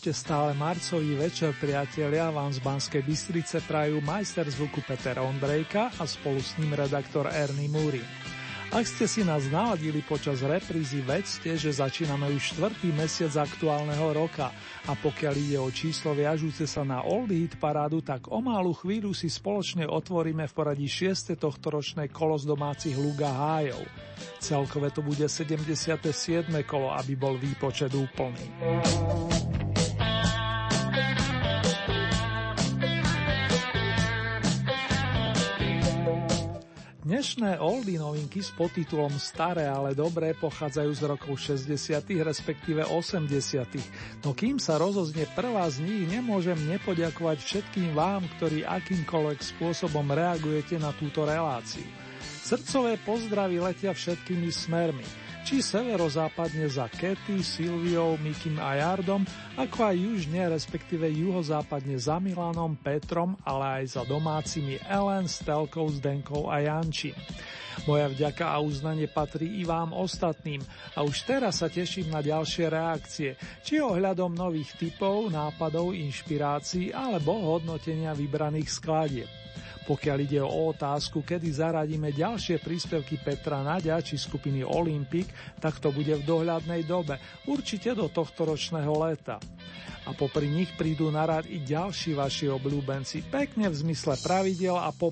Ešte stále marcový večer, priatelia, vám z Banskej Bystrice prajú majster zvuku Peter Ondrejka a spolu s ním redaktor Ernie Múry. Ak ste si nás naladili počas reprízy, vedzte, že začíname už štvrtý mesiac aktuálneho roka a pokiaľ ide o číslo viažúce sa na Old Hit parádu, tak o malú chvíľu si spoločne otvoríme v poradí 6. tohtoročné kolo z domácich Luga Hájov. Celkové to bude 77. kolo, aby bol výpočet úplný. Dnešné oldy novinky s podtitulom Staré, ale dobré pochádzajú z rokov 60. respektíve 80. No kým sa rozoznie prvá z nich, nemôžem nepoďakovať všetkým vám, ktorí akýmkoľvek spôsobom reagujete na túto reláciu. Srdcové pozdravy letia všetkými smermi, či severozápadne za Kety, Silviou, Mikim a Jardom, ako aj južne, respektíve juhozápadne za Milanom, Petrom, ale aj za domácimi Ellen, Stelkou, Zdenkou a Jančím. Moja vďaka a uznanie patrí i vám ostatným a už teraz sa teším na ďalšie reakcie, či ohľadom nových typov, nápadov, inšpirácií alebo hodnotenia vybraných skladieb. Pokiaľ ide o otázku, kedy zaradíme ďalšie príspevky Petra Nadia či skupiny Olympic, tak to bude v dohľadnej dobe, určite do tohto ročného leta. A popri nich prídu na rad i ďalší vaši obľúbenci, pekne v zmysle pravidel a po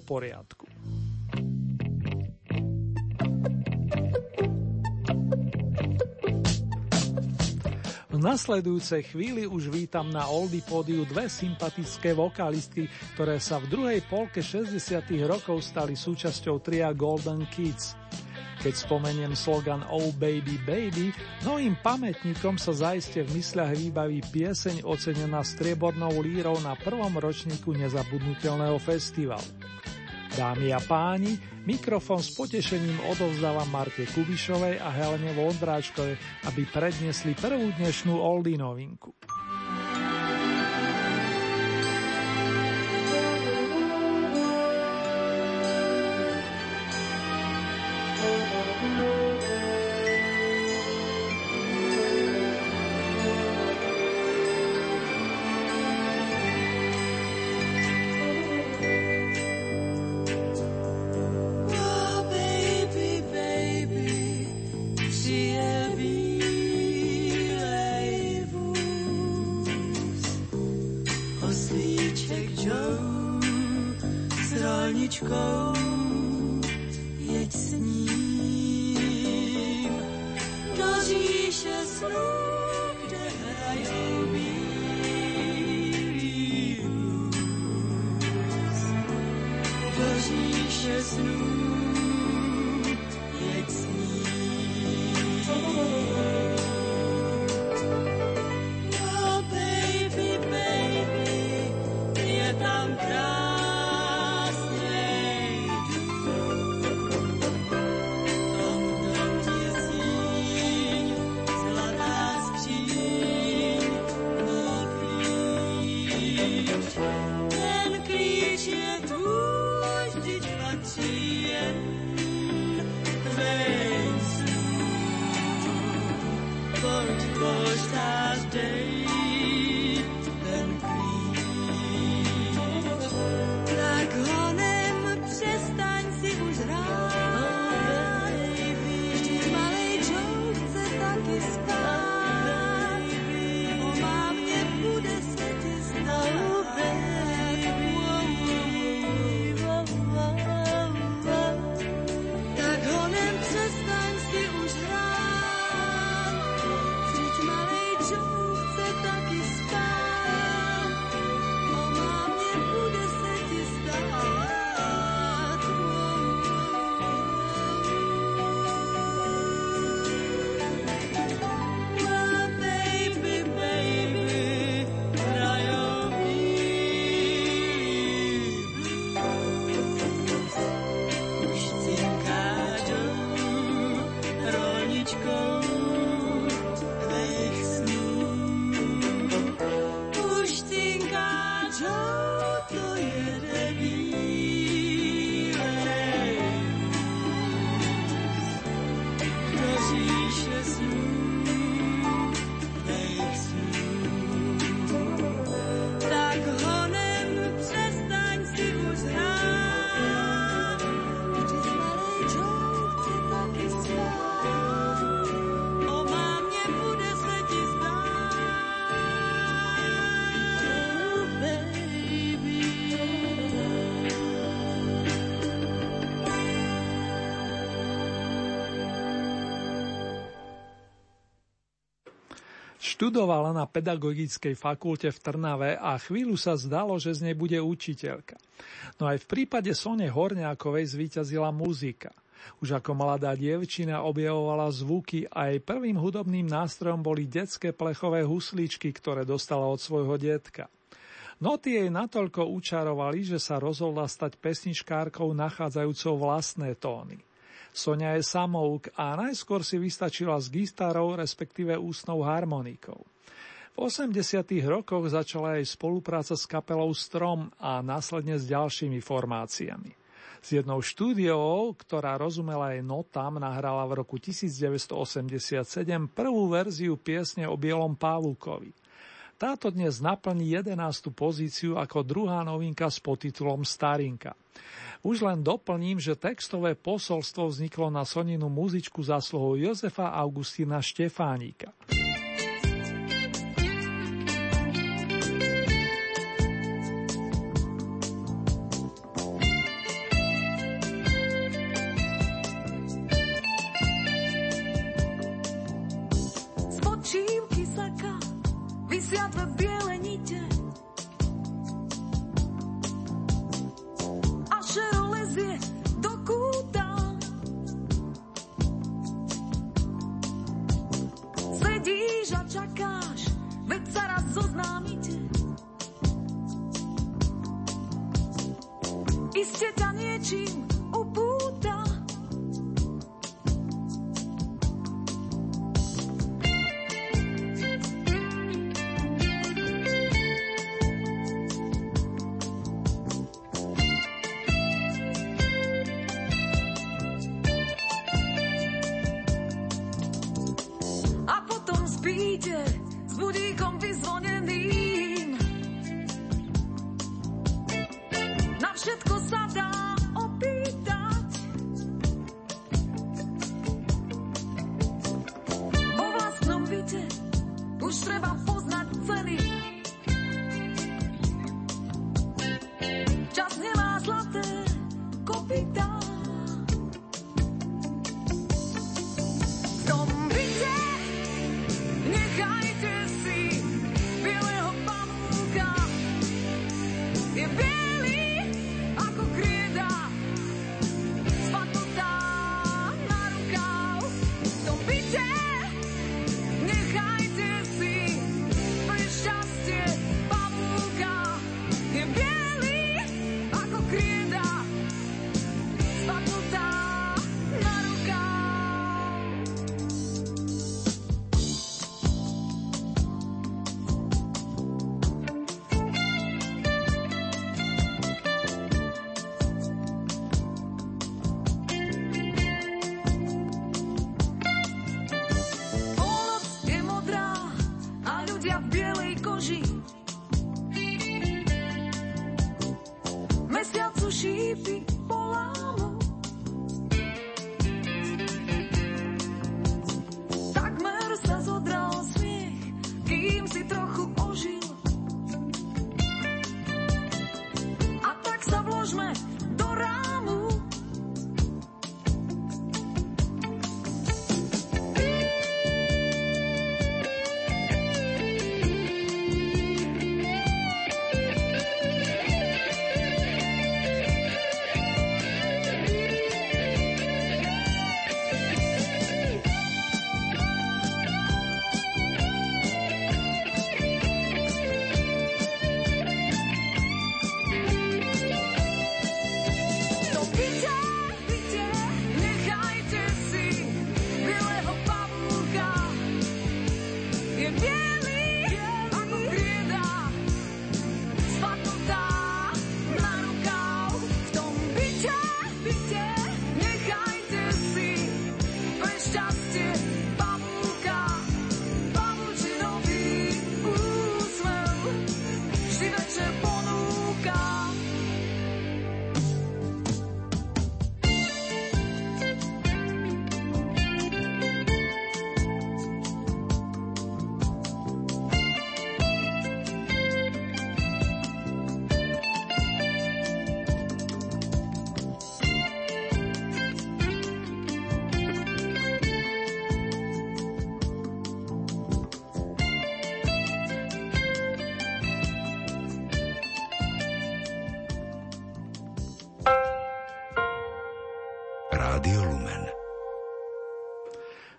V nasledujúcej chvíli už vítam na Oldy pódiu dve sympatické vokalistky, ktoré sa v druhej polke 60. rokov stali súčasťou tria Golden Kids. Keď spomeniem slogan Oh Baby Baby, novým pamätníkom sa zaiste v mysľach výbaví pieseň ocenená striebornou lírou na prvom ročníku nezabudnutelného festivalu. Dámy a páni, mikrofón s potešením odovzdávam Marte Kubišovej a Helene Vondráčkovej, aby predniesli prvú dnešnú Oldy novinku. Študovala na pedagogickej fakulte v Trnave a chvíľu sa zdalo, že z nej bude učiteľka. No aj v prípade Sone Horňákovej zvíťazila muzika. Už ako mladá dievčina objavovala zvuky a jej prvým hudobným nástrojom boli detské plechové husličky, ktoré dostala od svojho detka. Noty jej natoľko učarovali, že sa rozhodla stať pesničkárkou nachádzajúcou vlastné tóny. Sonia je samouk a najskôr si vystačila s gitarou, respektíve ústnou harmonikou. V 80. rokoch začala aj spolupráca s kapelou Strom a následne s ďalšími formáciami. S jednou štúdiou, ktorá rozumela jej notám, nahrala v roku 1987 prvú verziu piesne o Bielom Pavúkovi. Táto dnes naplní 11. pozíciu ako druhá novinka s podtitulom Starinka. Už len doplním, že textové posolstvo vzniklo na Soninu muzičku zásluhou Jozefa Augustína Štefánika.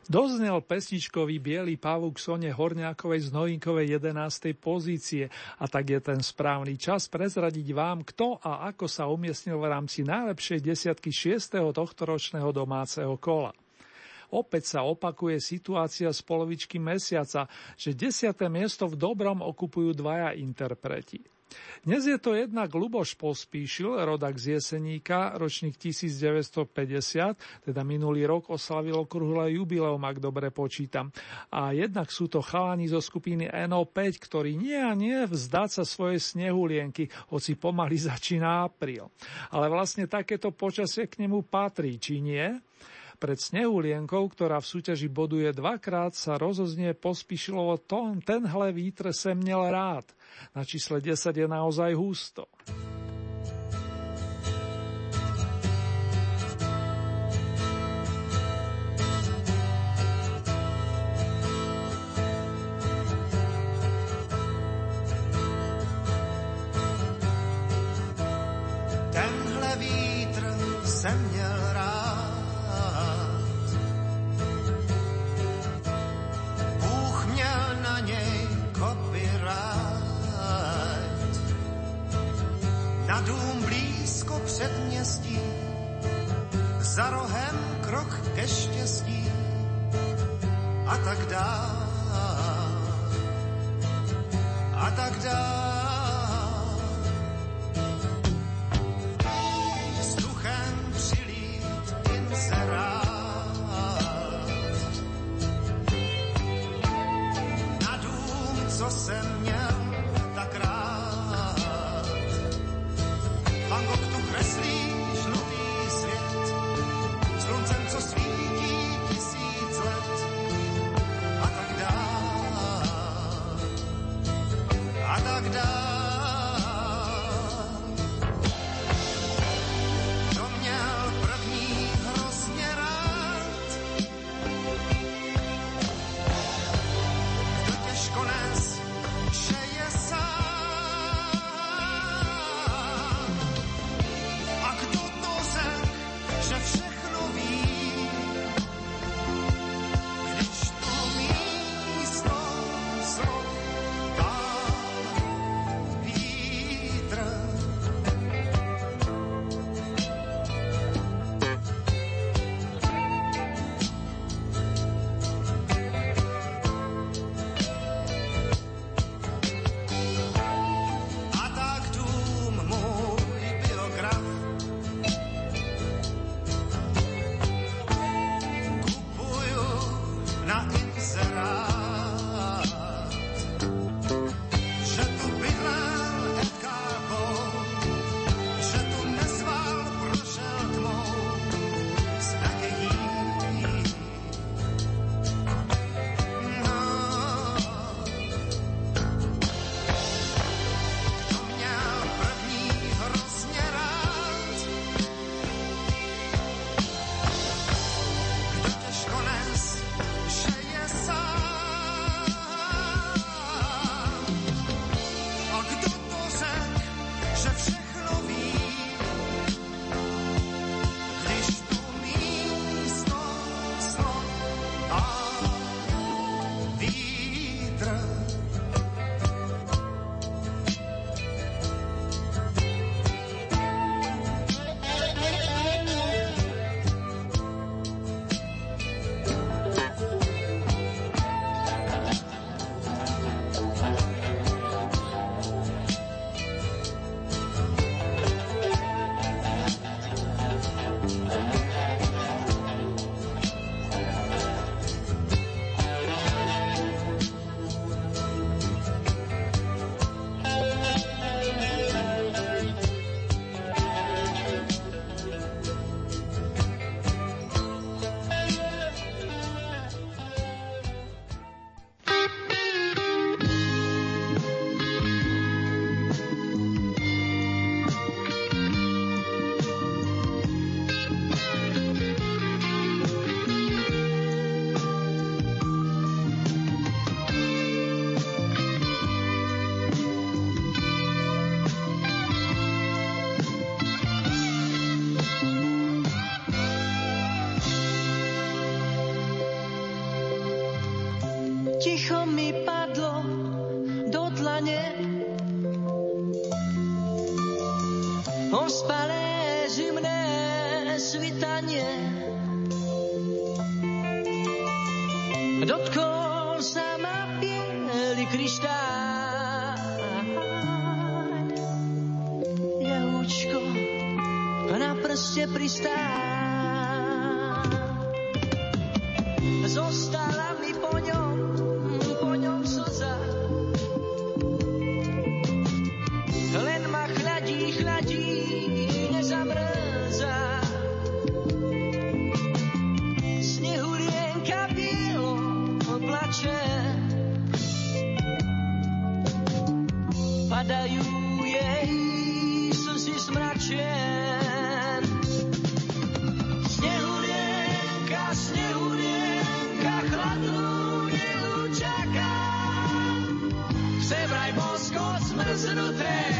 Doznel pesničkový biely pavúk Sone Horňákovej z novinkovej 11. pozície a tak je ten správny čas prezradiť vám, kto a ako sa umiestnil v rámci najlepšej desiatky 6. tohto ročného domáceho kola. Opäť sa opakuje situácia z polovičky mesiaca, že desiaté miesto v dobrom okupujú dvaja interpreti. Dnes je to jednak Luboš Pospíšil, rodak z Jeseníka, ročník 1950, teda minulý rok oslavil okrúhle jubileum, ak dobre počítam. A jednak sú to chalani zo skupiny NO5, ktorí nie a nie vzdať sa svoje snehulienky, hoci pomaly začína apríl. Ale vlastne takéto počasie k nemu patrí, či nie? Pred snehulienkou, ktorá v súťaži boduje dvakrát, sa rozoznie pospíšilovo tón, tenhle vítr sem rád. Na čísle 10 je naozaj husto. Ospalé zimné svitanie. Dotkol sa ma bielý kryštál. Jahúčko na prste pristál. Zostala mi po ňom, zmrznutého pána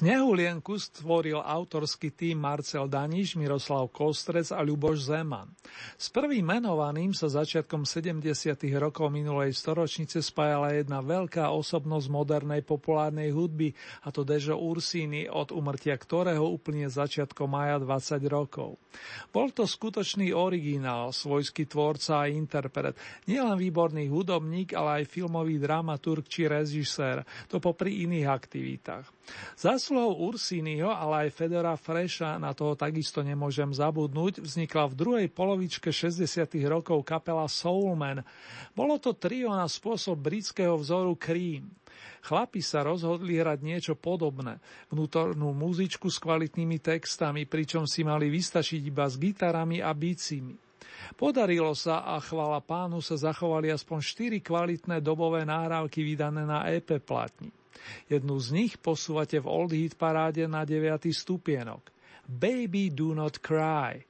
Snehulienku stvoril autorský tým Marcel Daniš, Miroslav Kostrec a Ľuboš Zeman. S prvým menovaným sa začiatkom 70. rokov minulej storočnice spájala jedna veľká osobnosť modernej populárnej hudby, a to Dežo Ursíny, od umrtia ktorého úplne začiatkom maja 20 rokov. Bol to skutočný originál, svojský tvorca a interpret, nielen výborný hudobník, ale aj filmový dramaturg či režisér, to popri iných aktivitách. Zásluhou Ursínyho, ale aj Fedora Freša, na toho takisto nemôžem zabudnúť, vznikla v druhej polovičke 60. rokov kapela Soulman. Bolo to trio na spôsob britského vzoru Cream. Chlapi sa rozhodli hrať niečo podobné, vnútornú muzičku s kvalitnými textami, pričom si mali vystačiť iba s gitarami a bicimi. Podarilo sa a chvala pánu sa zachovali aspoň 4 kvalitné dobové náhrávky vydané na EP platni. Jednu z nich posúvate v Old Hit paráde na 9. stupienok. Baby do not cry.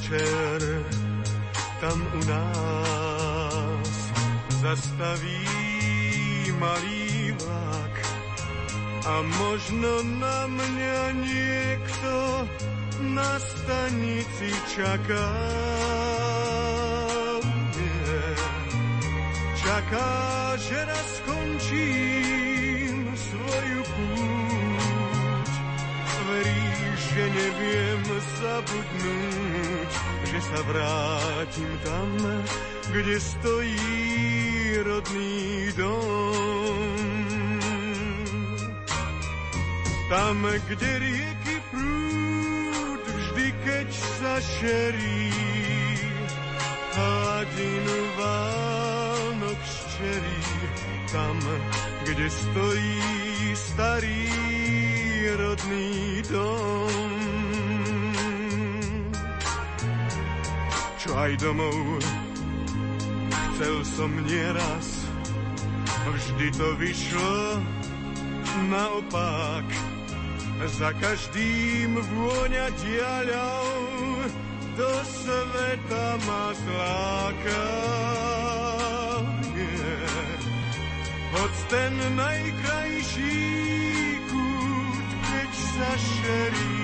večer tam u nás zastaví malý vlak a možno na mňa niekto na stanici čaká. Nie. Čaká, že raz skončím svoju púť. Verí, že neviem zabudnúť že sa vrátim tam, kde stojí rodný dom. Tam, kde rieky prúdia, šerí, hladinu Vánok ščerí, tam, kde stojí starý rodný dom. Aj domov chcel som nieraz, vždy to vyšlo naopak. Za každým vôňa diaľou do sveta ma zláka. Yeah. Hoď ten najkrajší kút, keď sa šerí,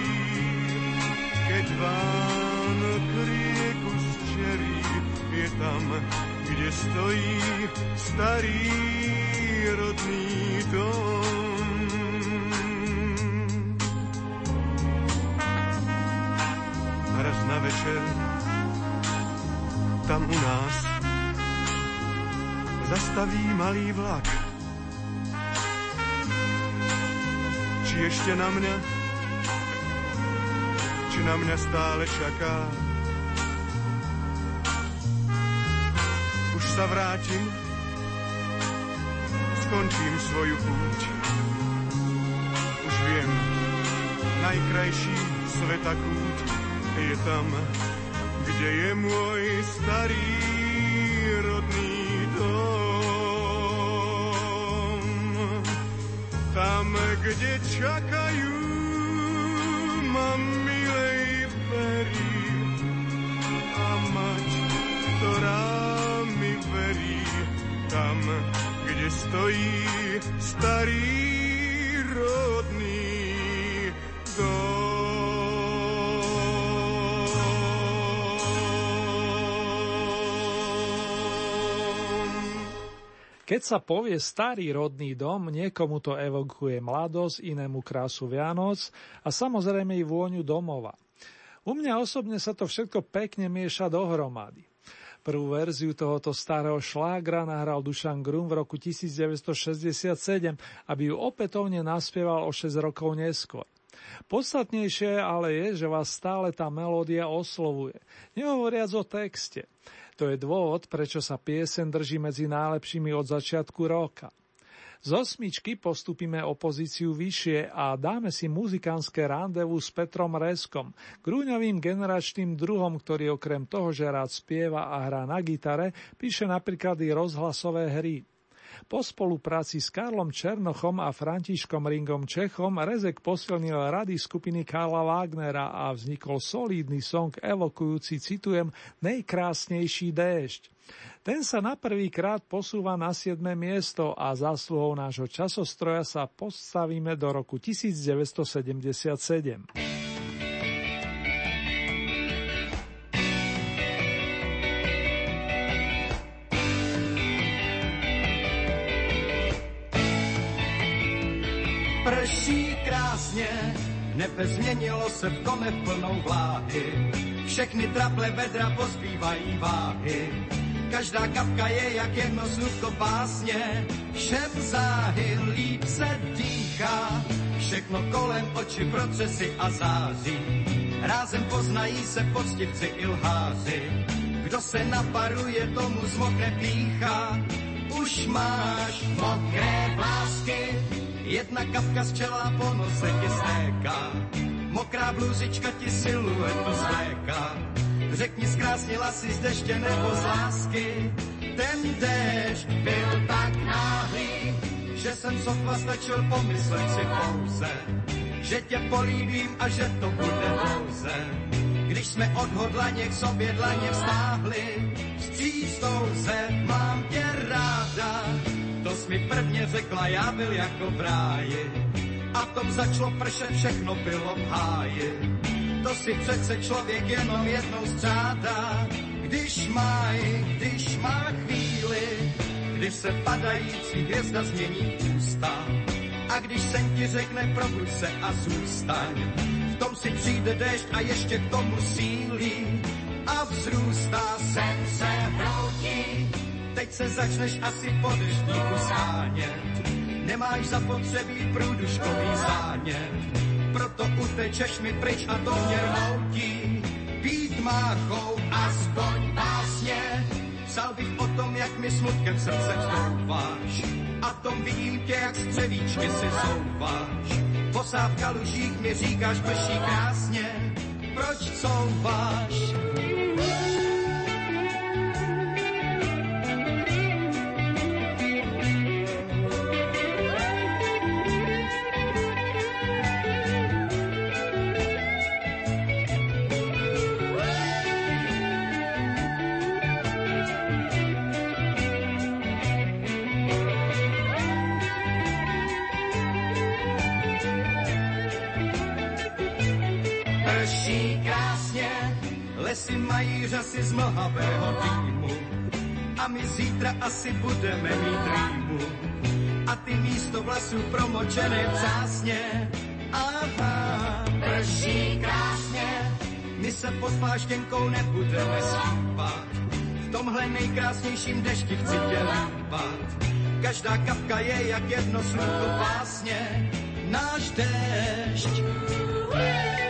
keď zčerí, je tam, kde stojí starý rodný dom. Raz na večer, tam u nás, zastaví malý vlak. Či ešte na mňa, či na mňa stále čaká. Sa vrátim, skončím svoju púť. Už viem, najkrajší sveta kút je tam, kde je môj starý rodný dom. Tam, kde čakajú stojí starý rodný. Keď sa povie starý rodný dom, niekomu to evokuje mladosť, inému krásu Vianoc a samozrejme i vôňu domova. U mňa osobne sa to všetko pekne mieša dohromady. Prvú verziu tohoto starého šlágra nahral Dušan Grum v roku 1967, aby ju opätovne naspieval o 6 rokov neskôr. Podstatnejšie ale je, že vás stále tá melódia oslovuje, nehovoriac o texte. To je dôvod, prečo sa piesen drží medzi najlepšími od začiatku roka. Z osmičky postupíme o pozíciu vyššie a dáme si muzikánske randevu s Petrom Reskom, grúňovým generačným druhom, ktorý okrem toho, že rád spieva a hrá na gitare, píše napríklad i rozhlasové hry. Po spolupráci s Karlom Černochom a Františkom Ringom Čechom Rezek posilnil rady skupiny Karla Wagnera a vznikol solídny song evokujúci, citujem, nejkrásnejší déšť. Ten sa na prvý krát posúva na 7. miesto a zásluhou nášho časostroja sa postavíme do roku 1977. Prší krásně, nebe změnilo se v kome plnou vláhy. Všechny traple vedra pozbývají váhy. Každá kapka je jak jedno slůvko básně, všem záhy líp se dýchá. Všechno kolem oči procesy a září. Rázem poznají se poctivci i lháři. Kdo se naparuje, tomu zmokne pícha. Už máš mokré vlásky, Jedna kapka z čela po nose ti stéká, mokrá bluzička ti siluetu zléká. Řekni, zkrásnila si z deště nebo z lásky, ten déšť byl tak náhlý, že jsem sotva stačil pomyslet si pouze, že tě políbím a že to bude pouze. Když jsme odhodlaně k sobě dlaně vztáhli, vstříc touze mám tě ráda, jsi mi prvně řekla, já byl jako v ráji. A tom začalo pršet, všechno bylo v háji. To si přece člověk jenom jednou střádá, když má, když má chvíli, když se padající hvězda změní ústa. A když sen ti řekne probuď se a zůstaň, v tom si přijde déšť a ještě k tomu sílí a vzrůstá sen se hroutí Teď se začneš asi po deštníku sánět. Nemáš zapotřebí průduškový zánět. Proto utečeš mi pryč a to mě rmoutí. Být máchou aspoň básně. Psal bych o tom, jak mi smutkem srdce vstouváš. A tom vidím tě, jak z převíčky si souváš. Posávka lužík mi říkáš, prší krásně, proč couváš? Prší mají řasy z mlhavého dýmu. A my zítra asi budeme mít rýmu. A ty místo vlasů promočené přásně. Aha, prší krásně, my se pod pláštěnkou nebudeme schýpat. V tomhle nejkrásnějším dešti chci tě líbat. Každá kapka je jak jedno slunko básně, náš dešť. Teď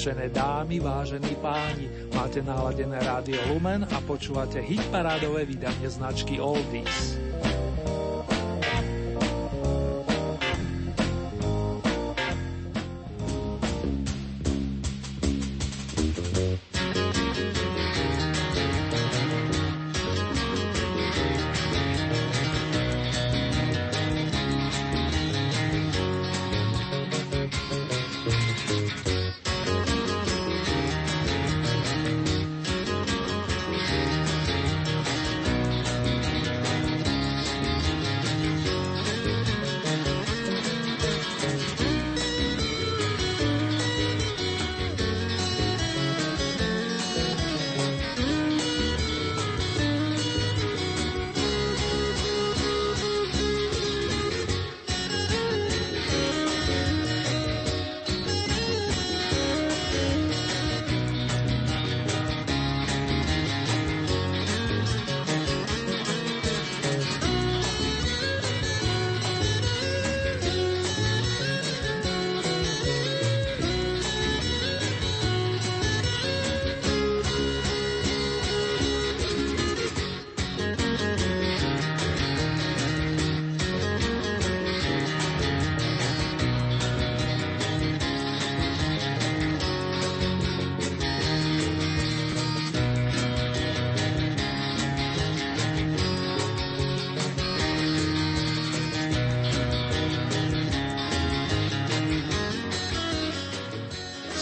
Vážené dámy, vážení páni, máte naladené rádio Lumen a počúvate hitparádové vydanie značky Oldies.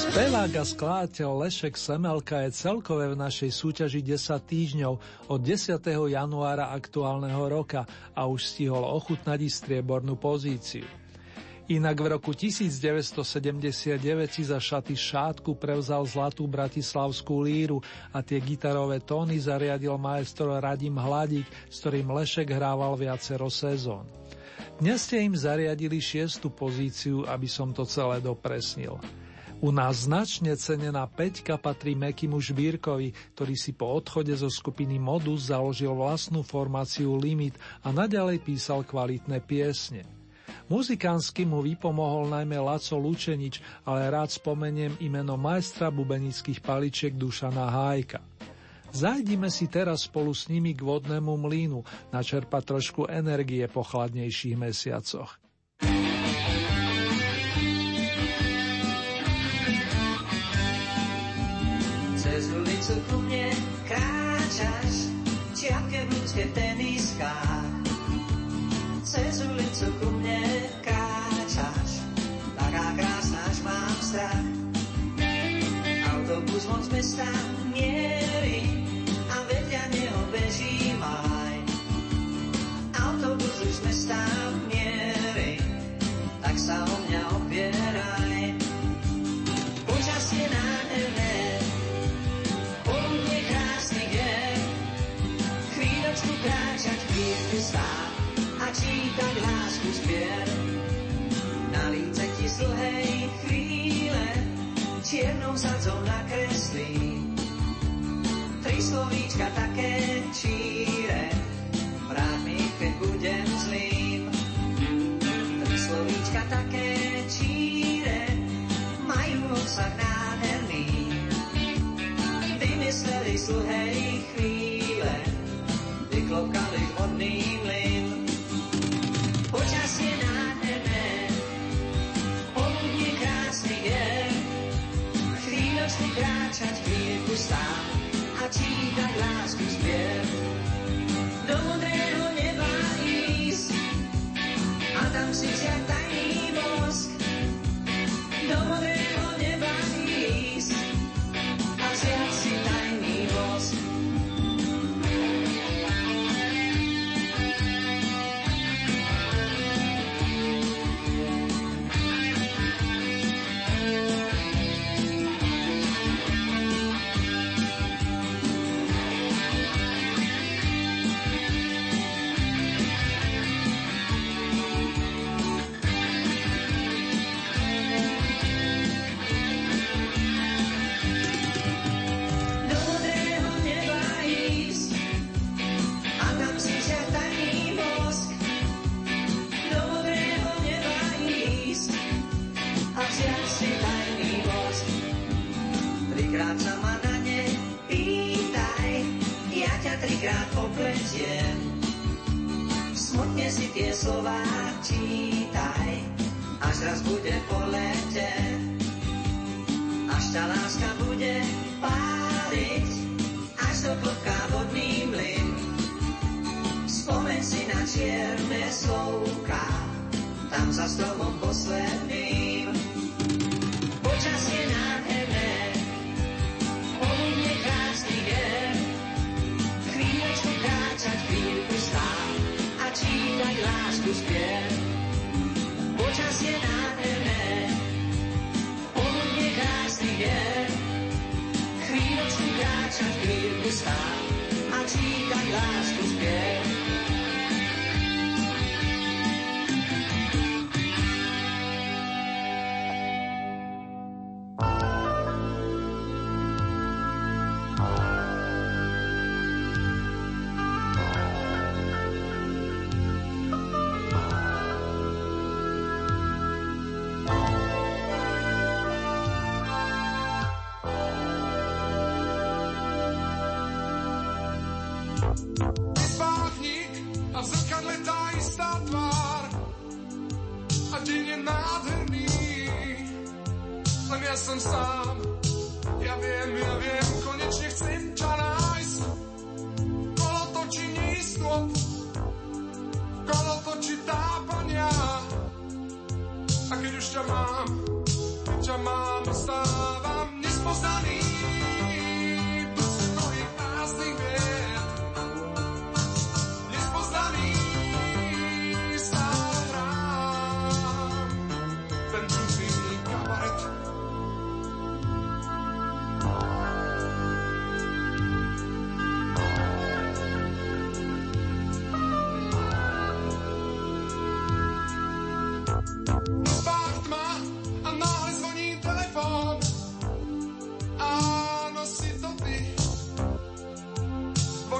Spevák a skladateľ Lešek Semelka je celkové v našej súťaži 10 týždňov od 10. januára aktuálneho roka a už stihol ochutnať i striebornú pozíciu. Inak v roku 1979 si za šaty šátku prevzal zlatú bratislavskú líru a tie gitarové tóny zariadil maestro Radim Hladík, s ktorým Lešek hrával viacero sezón. Dnes ste im zariadili šiestu pozíciu, aby som to celé dopresnil. U nás značne cenená Peťka patrí Mekimu Žbírkovi, ktorý si po odchode zo skupiny Modus založil vlastnú formáciu Limit a naďalej písal kvalitné piesne. Muzikánsky mu vypomohol najmä Laco Lučenič, ale rád spomeniem i meno majstra bubenických paličiek Dušana Hájka. Zajdime si teraz spolu s nimi k vodnému mlínu, načerpať trošku energie po chladnejších mesiacoch. so cool. Sadzou nakreslí. Tri slovíčka také číre, vráť mi, keď budem zlým. Tri slovíčka také číre, majú obsah nádherný. Vymysleli z dlhej chvíle, vyklopkali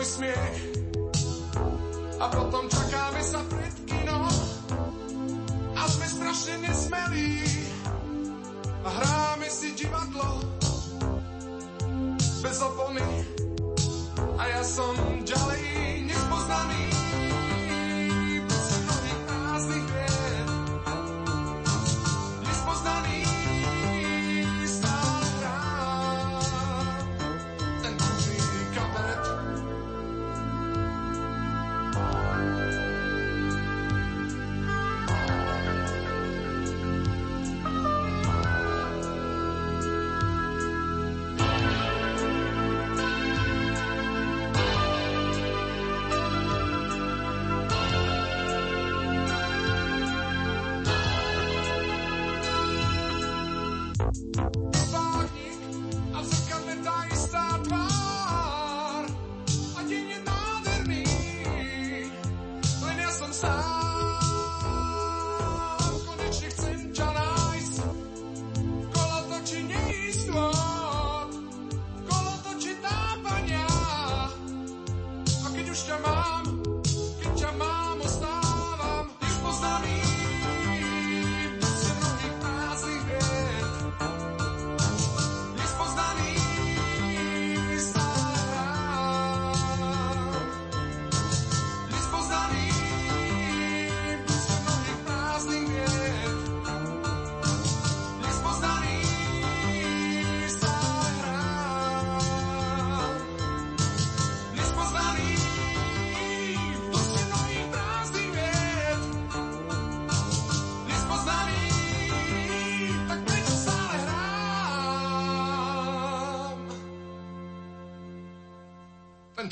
smiech. A potom čakáme sa pred kino. A sme strašne nesmelí. A hráme si divadlo. Bez opony. A ja som ďalej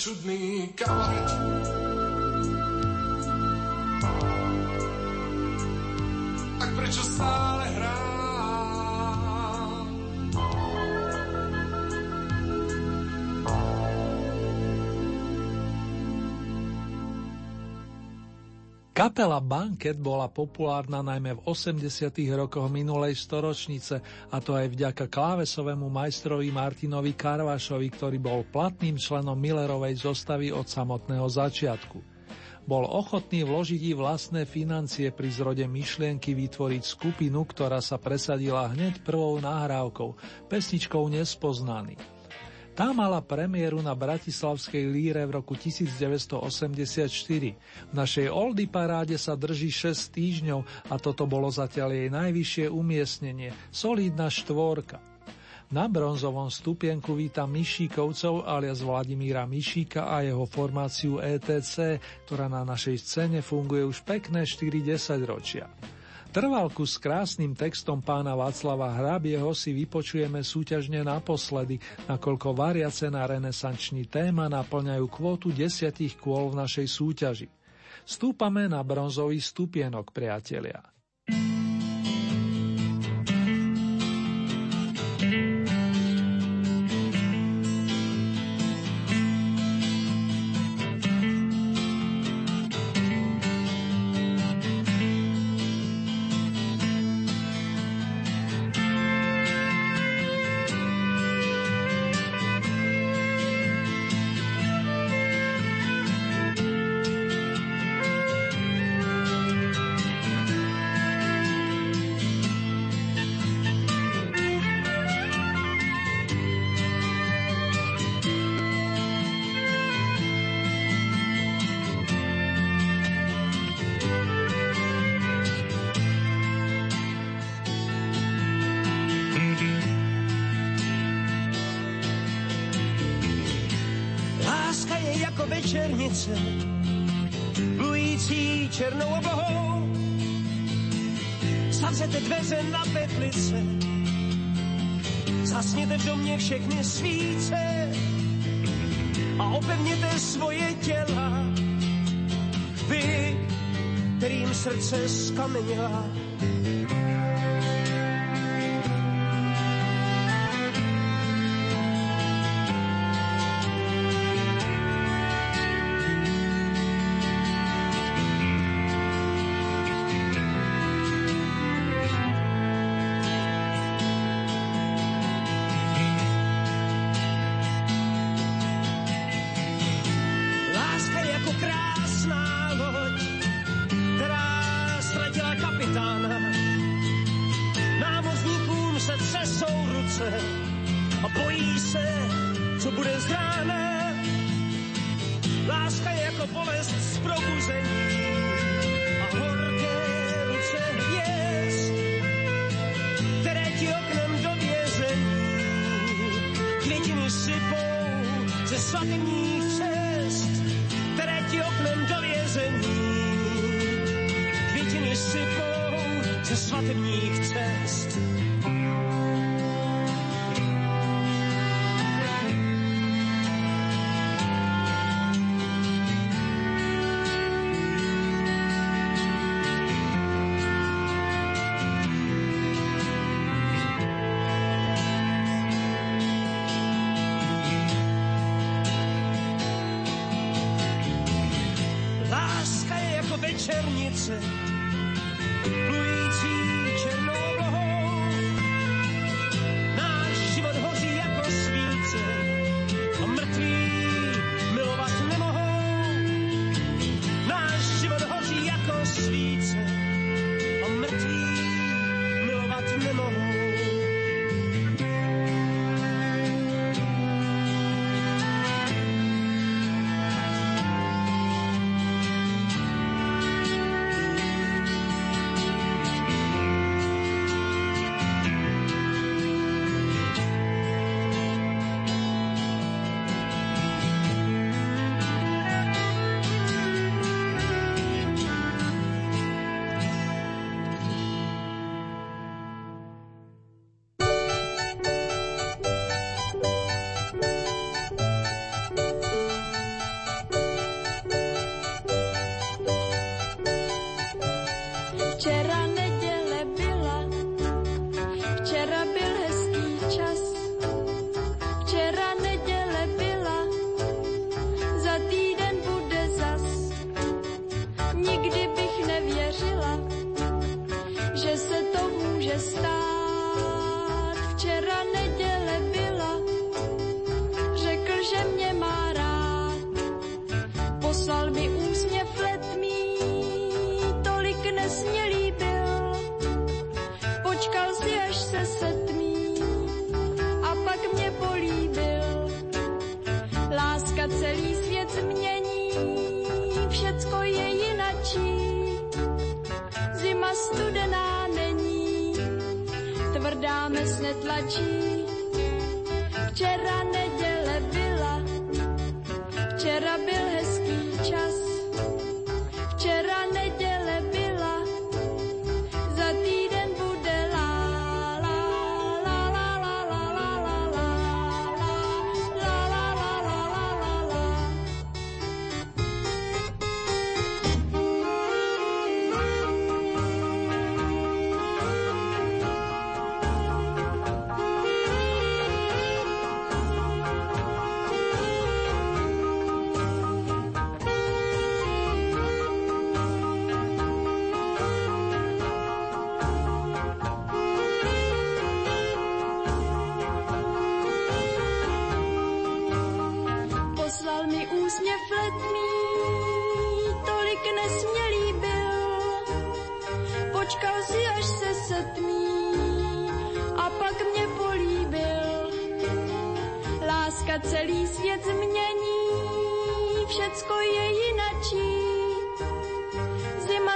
wśród nich kawałeczek. Kapela Banket bola populárna najmä v 80. rokoch minulej storočnice a to aj vďaka klávesovému majstrovi Martinovi Karvašovi, ktorý bol platným členom Millerovej zostavy od samotného začiatku. Bol ochotný vložiť i vlastné financie pri zrode myšlienky vytvoriť skupinu, ktorá sa presadila hneď prvou nahrávkou, pesničkou Nespoznaný. Tá mala premiéru na Bratislavskej líre v roku 1984. V našej Oldy paráde sa drží 6 týždňov a toto bolo zatiaľ jej najvyššie umiestnenie, solidná štvorka. Na bronzovom stupienku víta Mišíkovcov alias Vladimíra Mišíka a jeho formáciu ETC, ktorá na našej scéne funguje už pekné 40 ročia. Trvalku s krásnym textom pána Václava Hrabieho si vypočujeme súťažne naposledy, nakoľko variace na renesanční téma naplňajú kvótu desiatich kôl v našej súťaži. Stúpame na bronzový stupienok, priatelia. večernice, serce coming kamienia černice.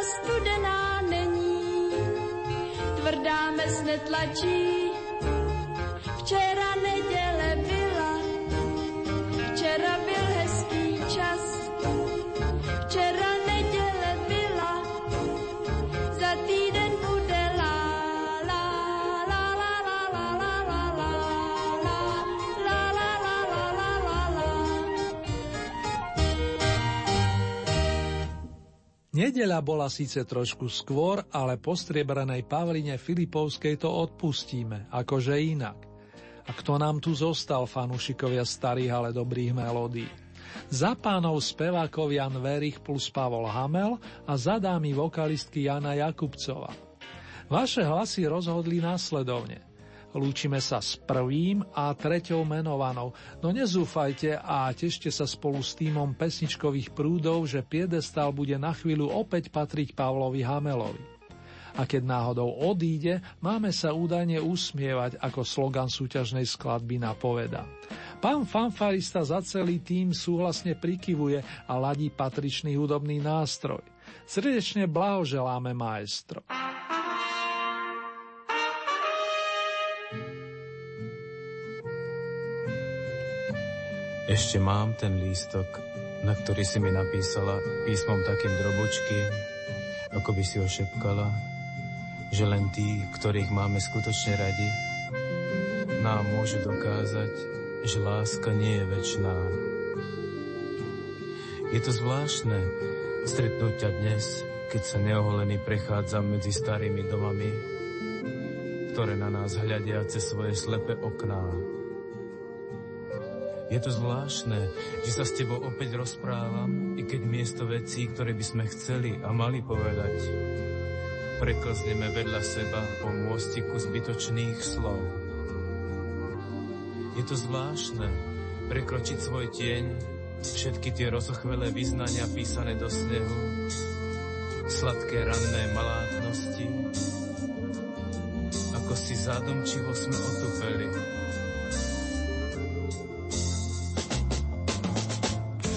Studená není, tvrdá mes netlačí. Nedeľa bola síce trošku skôr, ale po striebranej Pavline Filipovskej to odpustíme, akože inak. A kto nám tu zostal, fanúšikovia starých, ale dobrých melódií? Za pánov spevákov Jan Verich plus Pavol Hamel a za dámy vokalistky Jana Jakubcova. Vaše hlasy rozhodli následovne. Lúčime sa s prvým a treťou menovanou, no nezúfajte a tešte sa spolu s týmom pesničkových prúdov, že piedestal bude na chvíľu opäť patriť Pavlovi Hamelovi. A keď náhodou odíde, máme sa údajne usmievať, ako slogan súťažnej skladby napoveda. Pán fanfarista za celý tým súhlasne prikyvuje a ladí patričný hudobný nástroj. Srdečne blahoželáme maestro. Ešte mám ten lístok, na ktorý si mi napísala písmom takým drobočkým, ako by si ho šepkala, že len tí, ktorých máme skutočne radi, nám môžu dokázať, že láska nie je väčšiná. Je to zvláštne stretnúť ťa dnes, keď sa neoholený prechádzam medzi starými domami, ktoré na nás hľadia cez svoje slepé okná. Je to zvláštne, že sa s tebou opäť rozprávam, i keď miesto vecí, ktoré by sme chceli a mali povedať, preklzneme vedľa seba po môstiku zbytočných slov. Je to zvláštne prekročiť svoj tieň, všetky tie rozochvelé vyznania písané do snehu, sladké ranné malátnosti, ako si zádomčivo sme otupeli.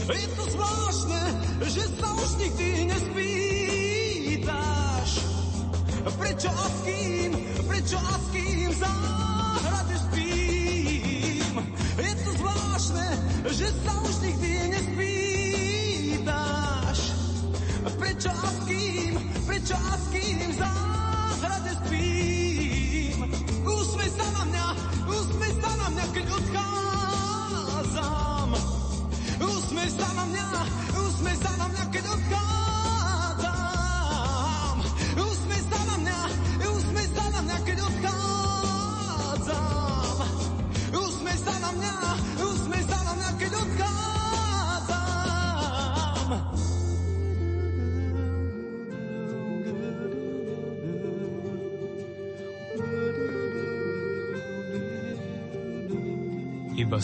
Je to zvláštne, že sa už nikdy nespýtaš, prečo a s kým, prečo a s kým záhrade spím. Je to zvláštne, že sa už nikdy nespýtaš, prečo a s kým, prečo a s kým záhrade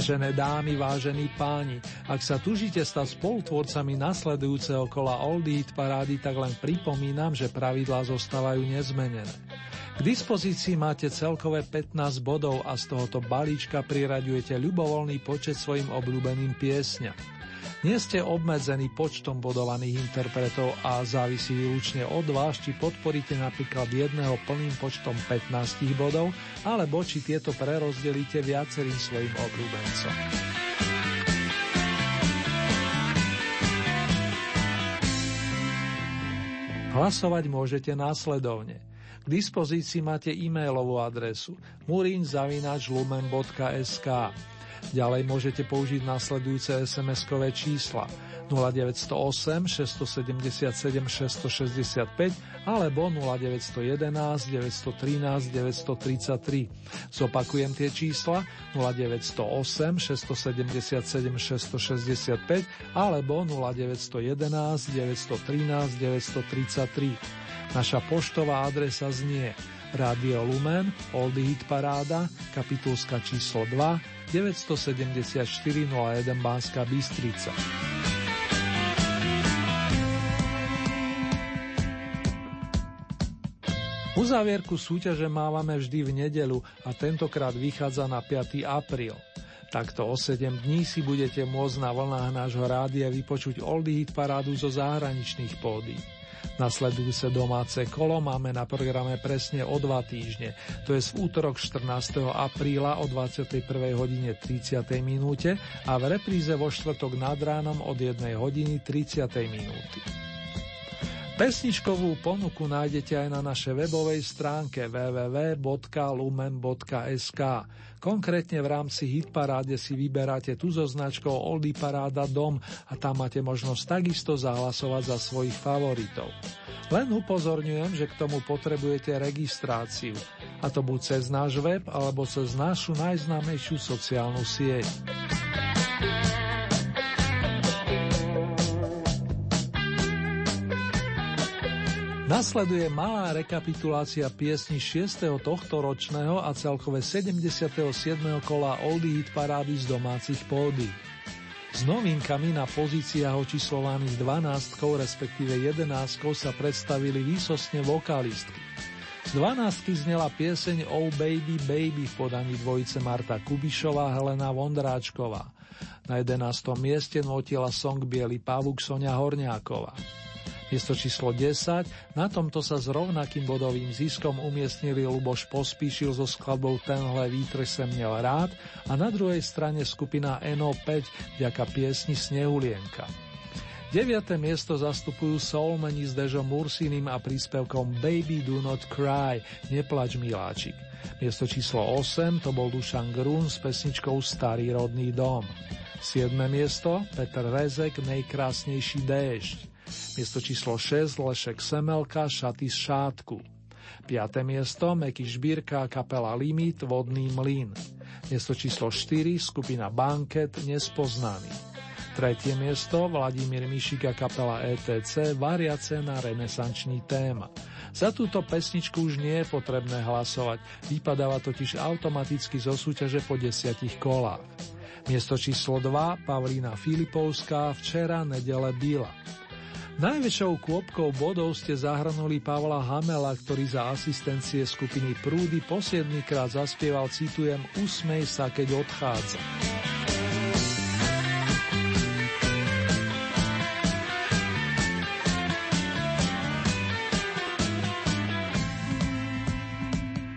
Vážené dámy, vážení páni, ak sa tužíte stať spolutvorcami nasledujúceho kola Oldie parády, tak len pripomínam, že pravidlá zostávajú nezmenené. K dispozícii máte celkové 15 bodov a z tohoto balíčka priraďujete ľubovoľný počet svojim obľúbeným piesňam. Nie ste obmedzení počtom bodovaných interpretov a závisí výlučne od vás, či podporíte napríklad jedného plným počtom 15 bodov, alebo či tieto prerozdelíte viacerým svojim obľúbencom. Hlasovať môžete následovne. K dispozícii máte e-mailovú adresu murinzavinačlumen.sk Ďalej môžete použiť nasledujúce SMS-kové čísla 0908 677 665 alebo 0911 913 933. Zopakujem tie čísla 0908 677 665 alebo 0911 913 933. Naša poštová adresa znie Radio Lumen, Oldie Hit Paráda, kapitulska číslo 2, 974 01 Banská Bystrica. Uzávierku súťaže mávame vždy v nedelu a tentokrát vychádza na 5. apríl. Takto o 7 dní si budete môcť na vlnách nášho rádia vypočuť Oldie Hit parádu zo zahraničných pódií. Nasledujúce domáce kolo máme na programe presne o dva týždne. To je v útorok 14. apríla o 21. hodine 30. minúte a v repríze vo štvrtok nad ránom od 1 hodiny 30. minúty. Pesničkovú ponuku nájdete aj na našej webovej stránke www.lumen.sk. Konkrétne v rámci Hitparáde si vyberáte tu so značkou Oldy Paráda Dom a tam máte možnosť takisto zahlasovať za svojich favoritov. Len upozorňujem, že k tomu potrebujete registráciu, a to buď cez náš web alebo cez našu najznámejšiu sociálnu sieť. Nasleduje malá rekapitulácia piesni 6. tohto ročného a celkové 77. kola Oldie Hit parády z domácich pódy. S novinkami na pozíciách očíslovaných 12, respektíve 11 sa predstavili výsostne vokalistky. Z 12 znela pieseň Oh Baby Baby v podaní dvojice Marta Kubišová a Helena Vondráčková. Na 11. mieste notila song Bielý pavúk Sonia Horňáková. Miesto číslo 10, na tomto sa s rovnakým bodovým ziskom umiestnili Luboš Pospíšil so skladbou Tenhle vítr sem měl rád a na druhej strane skupina NO5 vďaka piesni Snehulienka. Deviate miesto zastupujú Soulmeni s Dežom Mursinim a príspevkom Baby Do Not Cry, Neplač miláčik. Miesto číslo 8 to bol Dušan Grun s pesničkou Starý rodný dom. 7. miesto Peter Rezek Nejkrásnejší déšť. Miesto číslo 6 Lešek Semelka Šaty z šátku. 5. miesto Meky Žbírka kapela Limit Vodný mlyn. Miesto číslo 4 skupina Banket Nespoznaný. Tretie miesto Vladimír Mišika kapela ETC Variace na renesančný téma. Za túto pesničku už nie je potrebné hlasovať, vypadáva totiž automaticky zo súťaže po desiatich kolách. Miesto číslo 2 Pavlína Filipovská Včera nedele Bila. Najväčšou kôpkou bodov ste zahrnuli Pavla Hamela, ktorý za asistencie skupiny Prúdy posiedmýkrát zaspieval, citujem, Usmej sa, keď odchádza.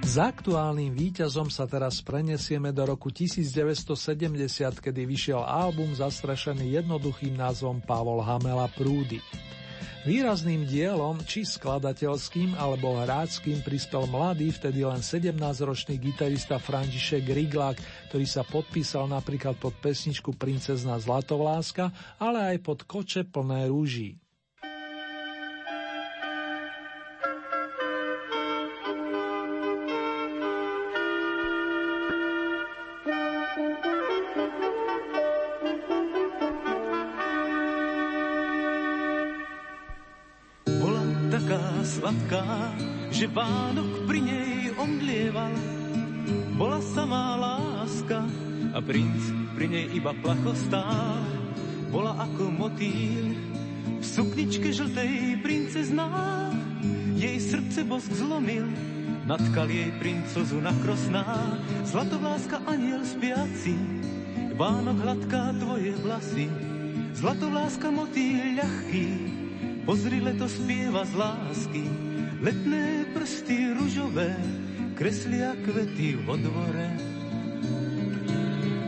S aktuálnym víťazom sa teraz prenesieme do roku 1970, kedy vyšiel album zastrešený jednoduchým názvom Pavol Hamela Prúdy. Výrazným dielom, či skladateľským alebo hráčským, prispel mladý, vtedy len 17-ročný gitarista František Riglák, ktorý sa podpísal napríklad pod pesničku Princezna Zlatovláska, ale aj pod Koče plné rúží. A princ pri nej iba plachostá. Bola ako motýl v sukničke žltej princezná. Jej srdce bosk zlomil, natkal jej princozu na krosná. Zlatovláska aniel spiaci, Vánok hladká tvoje vlasy, zlatovláska motýl ľahký, pozri leto spieva z lásky, letné prsty ružové, kreslia kvety vo dvore.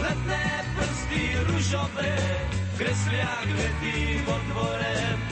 letné prsty ružové, kreslia kvetí pod dvorem.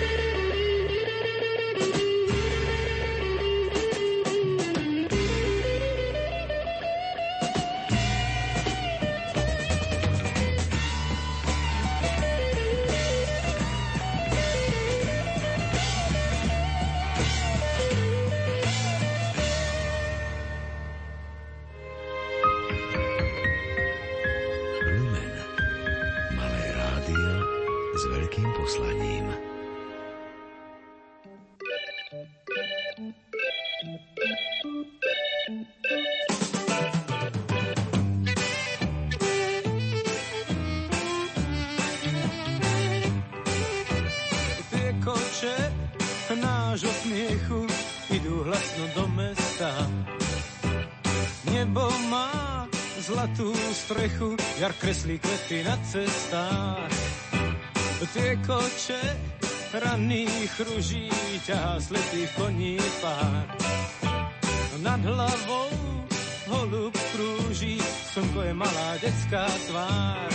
jar kreslí kvety na cestách. Tie koče ranných ruží ťahá slepých koní pár. Nad hlavou holub krúži, slnko je malá detská tvár.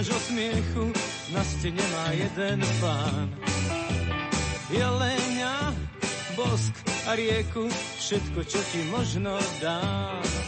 Nášho smiechu na stene má jeden pán. Jelenia, bosk a rieku, všetko, čo ti možno dám.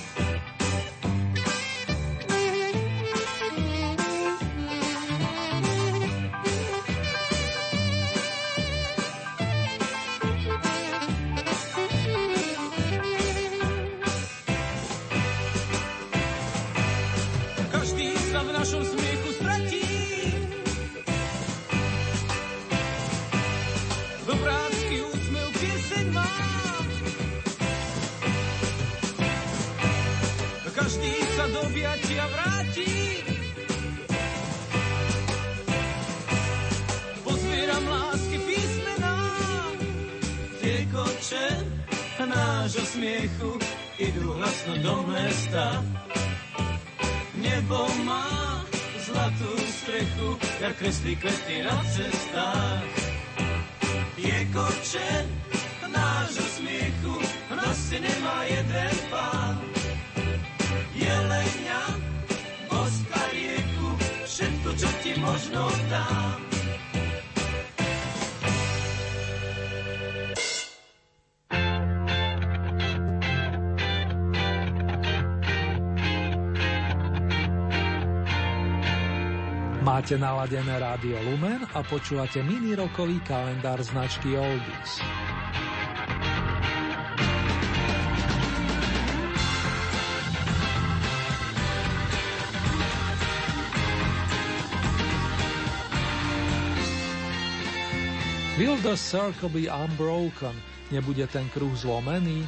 Kreslí kvety na cestách. Je koče nášho smiechu, na si nemá jeden pán. Jelenia, boska rieku, všetko, čo ti možno dám. Máte naladené rádio Lumen a počúvate mini rokový kalendár značky Oldies. Will the circle be unbroken? Nebude ten kruh zlomený?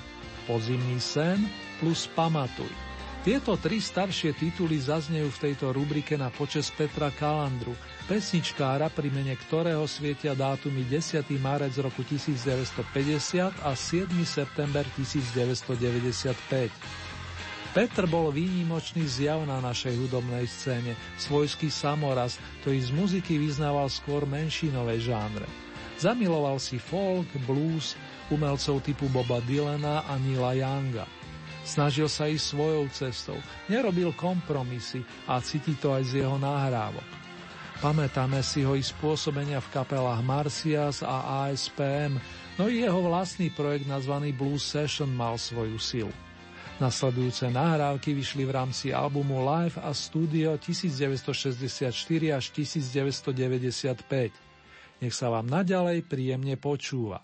Pozimný sen plus pamatuj. Tieto tri staršie tituly zaznejú v tejto rubrike na počes Petra Kalandru, pesničkára, pri mene ktorého svietia dátumy 10. marec roku 1950 a 7. september 1995. Petr bol výnimočný zjav na našej hudobnej scéne, svojský samoraz, ktorý z muziky vyznával skôr menšinové žánre. Zamiloval si folk, blues, umelcov typu Boba Dylana a Nila Younga. Snažil sa ísť svojou cestou, nerobil kompromisy a cíti to aj z jeho náhrávok. Pamätáme si ho i spôsobenia v kapelách Marcias a ASPM, no i jeho vlastný projekt nazvaný Blues Session mal svoju silu. Nasledujúce nahrávky vyšli v rámci albumu Live a Studio 1964 až 1995. Nech sa vám naďalej príjemne počúva.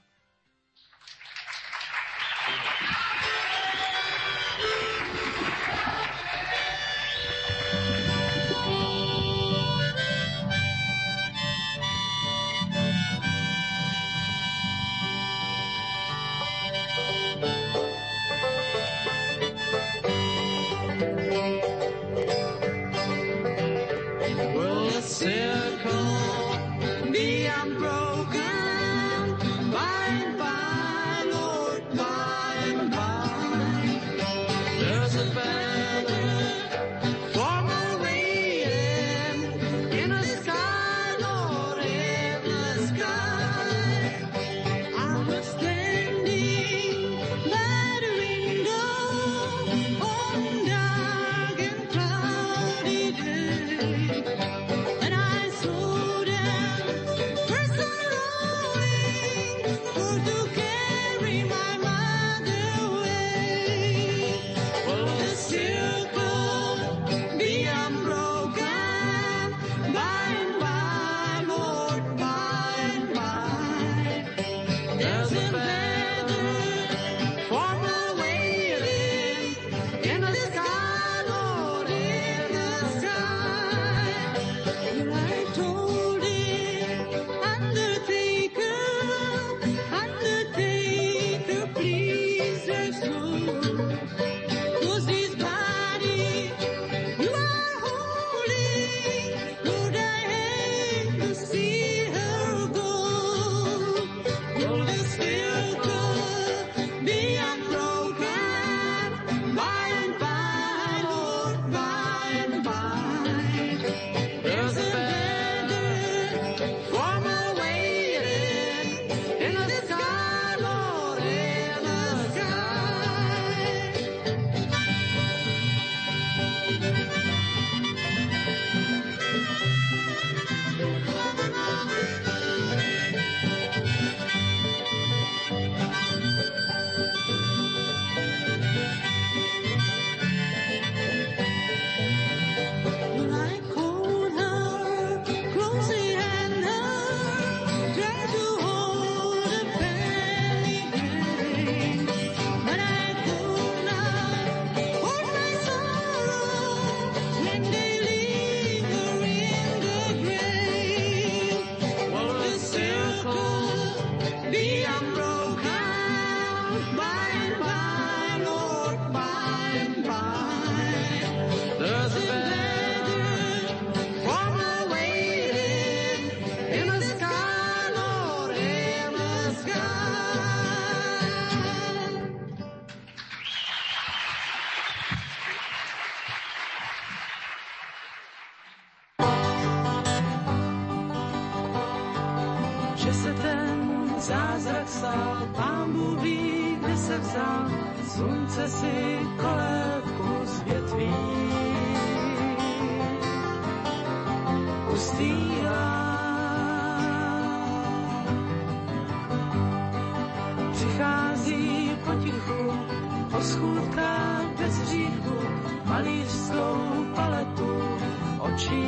očí.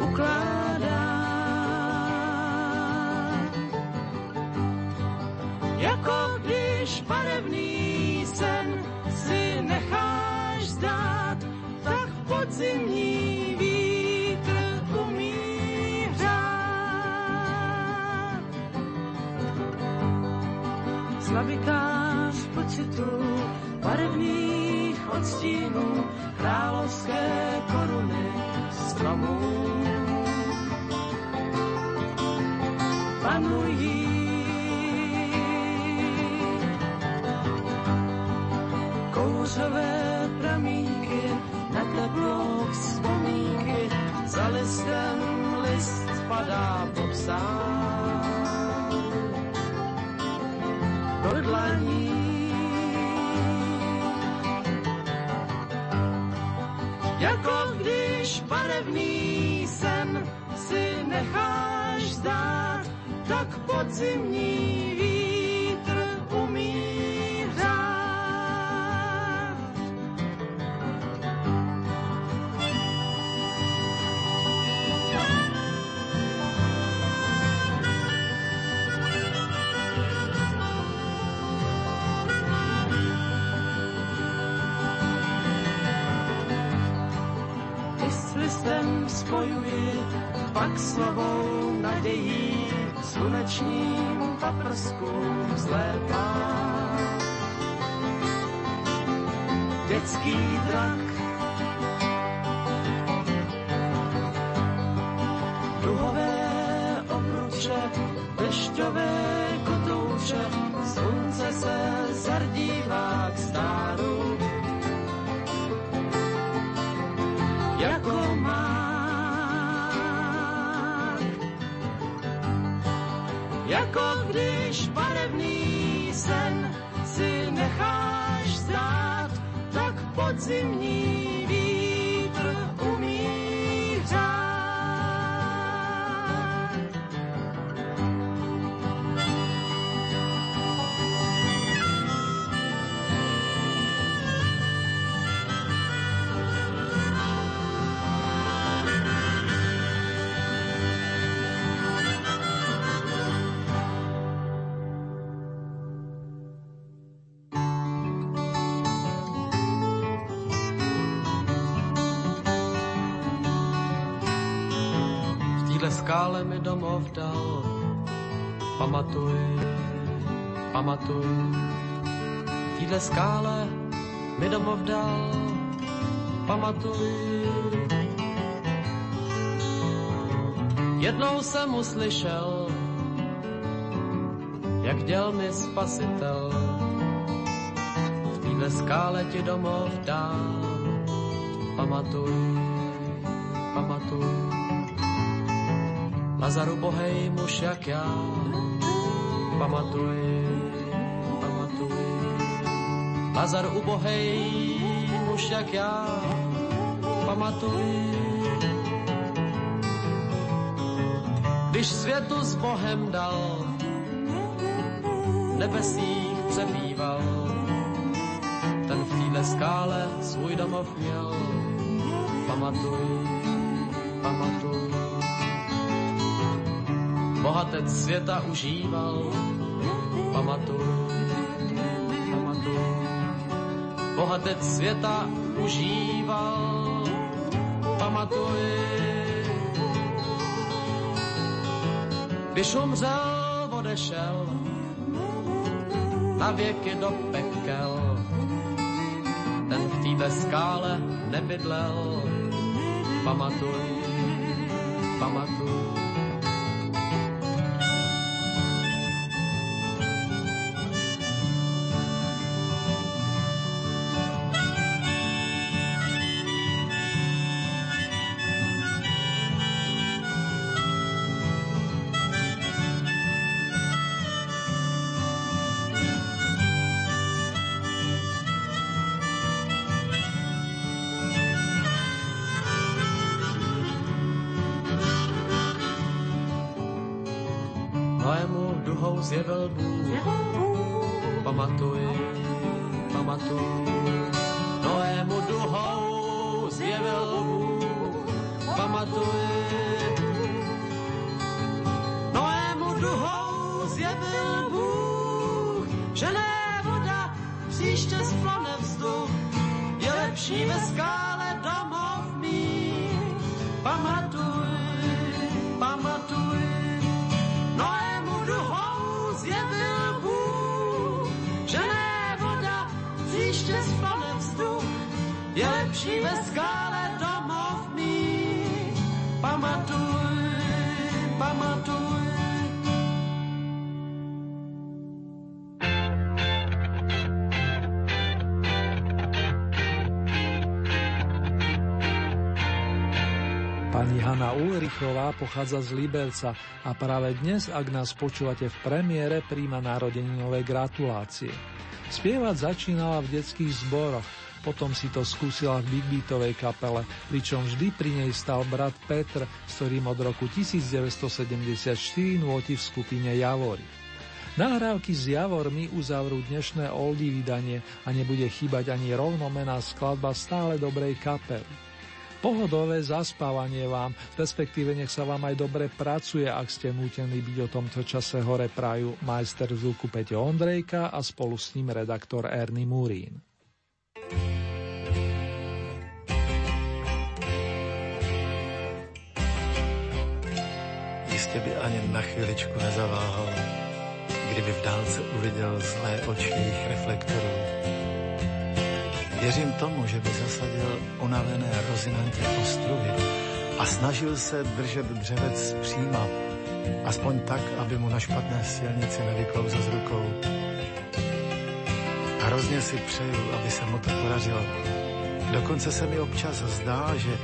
Ukládá jako když barevný odstínů královské koruny stromů panují. Kouřové pramínky na teplou vzpomínky, za listem list padá popsán. Do dlaní jako když barevný sen si necháš zdát, tak podzimní vítr spojuji, pak slovou nadějí slunečním paprskům vzlétá. Dětský drak jako když barevný sen si necháš zdát, tak podzimní skále mi domov dal. Pamatuj, pamatuj. V téhle skále mi domov dal. Pamatuj. Jednou jsem uslyšel, jak děl mi spasitel. V téhle skále ti domov dám. Pamatuj, pamatuj. Lazaru bohej muž jak já, pamatuj, pamatuj. Lazar ubohej muž jak já, pamatuj. Když světu s Bohem dal, nebesích přebýval, ten v téhle skále svůj domov měl, pamatuj, pamatuj. Bohatec světa užíval, pamatuj, pamatuj. Bohatec světa užíval, pamatuj. Když umřel, odešel na věky do pekel. Ten v téhle skále nebydlel, pamatuj, pamatuj. Hanna Ulrichová pochádza z Libelca a práve dnes, ak nás počúvate v premiére, príjma narodeninové gratulácie. Spievať začínala v detských zboroch, potom si to skúsila v Big Beatovej kapele, pričom vždy pri nej stal brat Petr, s ktorým od roku 1974 nôti v skupine Javory. Nahrávky s Javormi uzavrú dnešné oldy vydanie a nebude chýbať ani rovnomená skladba stále dobrej kapely. Pohodové zaspávanie vám, respektíve nech sa vám aj dobre pracuje, ak ste nútení byť o tomto čase hore praju majster zvuku Peťo Ondrejka a spolu s ním redaktor Ernie Murín. Jistě by ani na chviličku nezaváhal, kdyby v dálce uviděl zlé oči jejich reflektorů Věřím tomu, že by zasadil unavené rozinantě ostruhy a snažil se držet dřevec příma, aspoň tak, aby mu na špatné silnici nevyklouzl z rukou. Hrozně si přeju, aby se mu to podařilo. Dokonce se mi občas zdá, že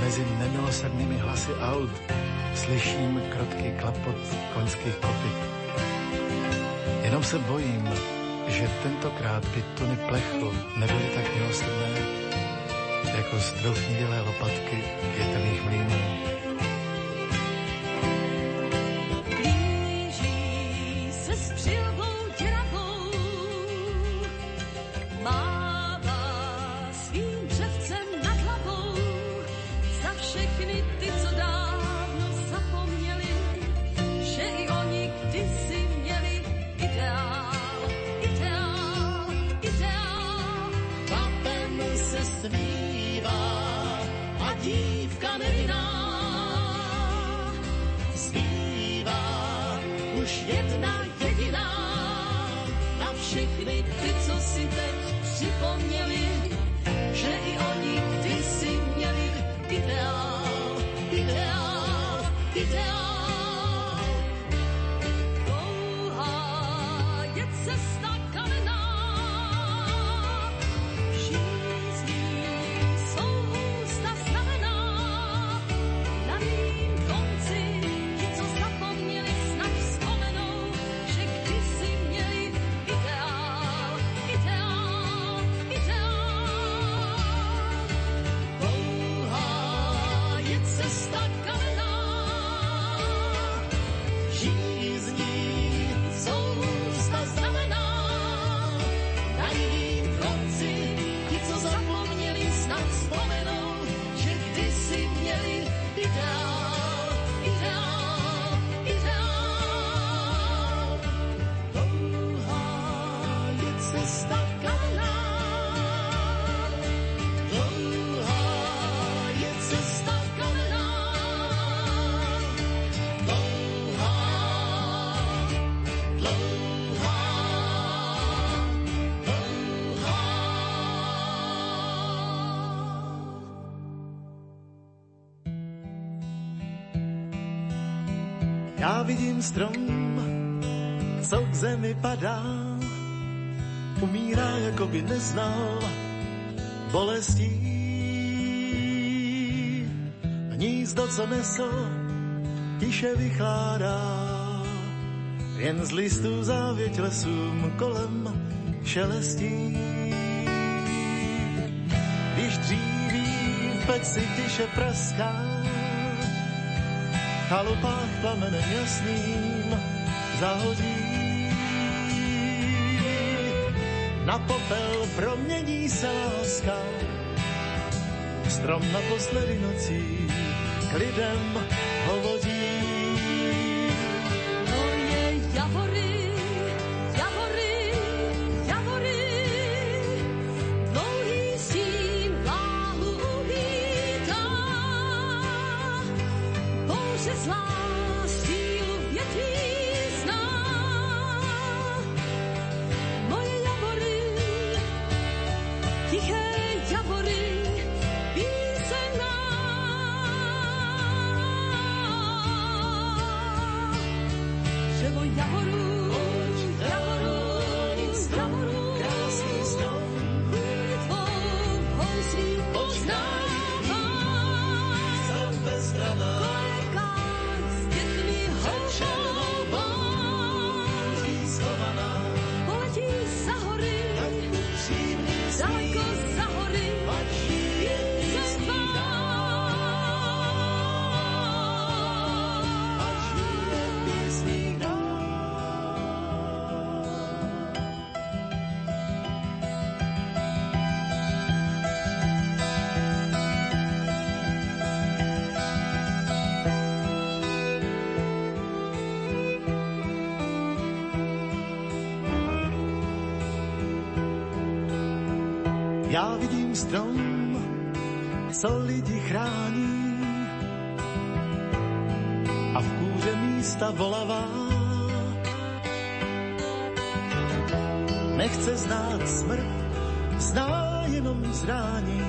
mezi nemilosrdnými hlasy aut slyším krotký klapot koňských kopyt. Jenom se bojím, že tentokrát by tuny plechu nebyly tak milosrdné jako zdrouchnivělé lopatky větrných mlínů. Vidím strom, co k zemi padá, umírá, jako by neznal bolestí. Hnízdo, co nesl, tiše vychládá, jen z listů závěť lesům kolem šelestí. Když dříví v peci tiše praská, chalupách plamenem jasným zahodí. Na popel promění se láska, strom naposledy nocí k lidem Já vidím strom, co lidi chrání a v kůře místa volavá. Nechce znát smrt, zná jenom zrání.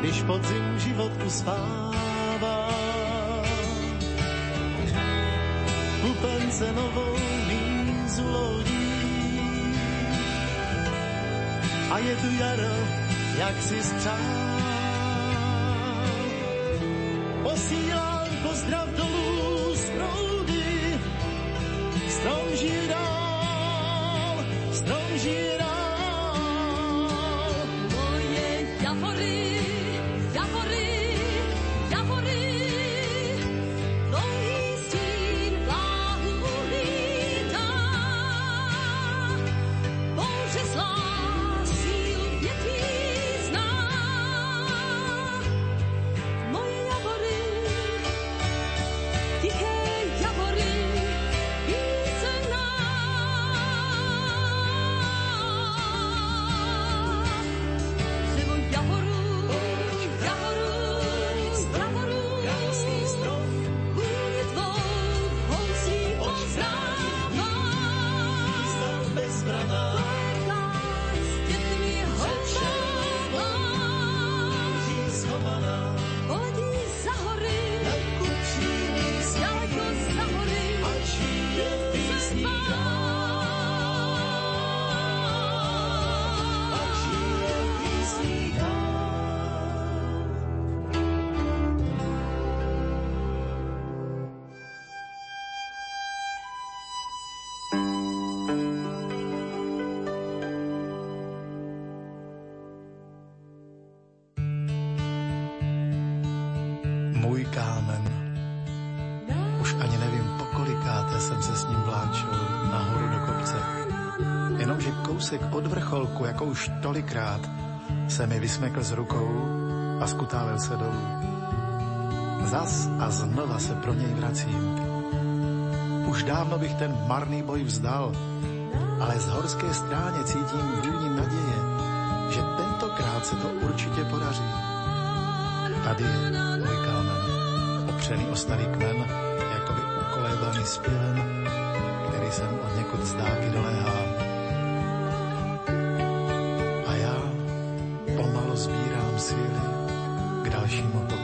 Když podzim život uspává, kupence novou mízu lodí a je tu jaro, jak si střál. Od vrcholku, jako už tolikrát, se mi vysmekl z rukou a skutálil se dolů. Zas a znova se pro něj vracím. Už dávno bych ten marný boj vzdal, ale z horské stráně cítím vůni naděje, že tentokrát se to určitě podaří. Tady je můj kámen, opřený o starý kmen, jakoby ukolébaný zpěvem, který jsem od někud z dálky doléhám. Síly k dalšímu pokusu.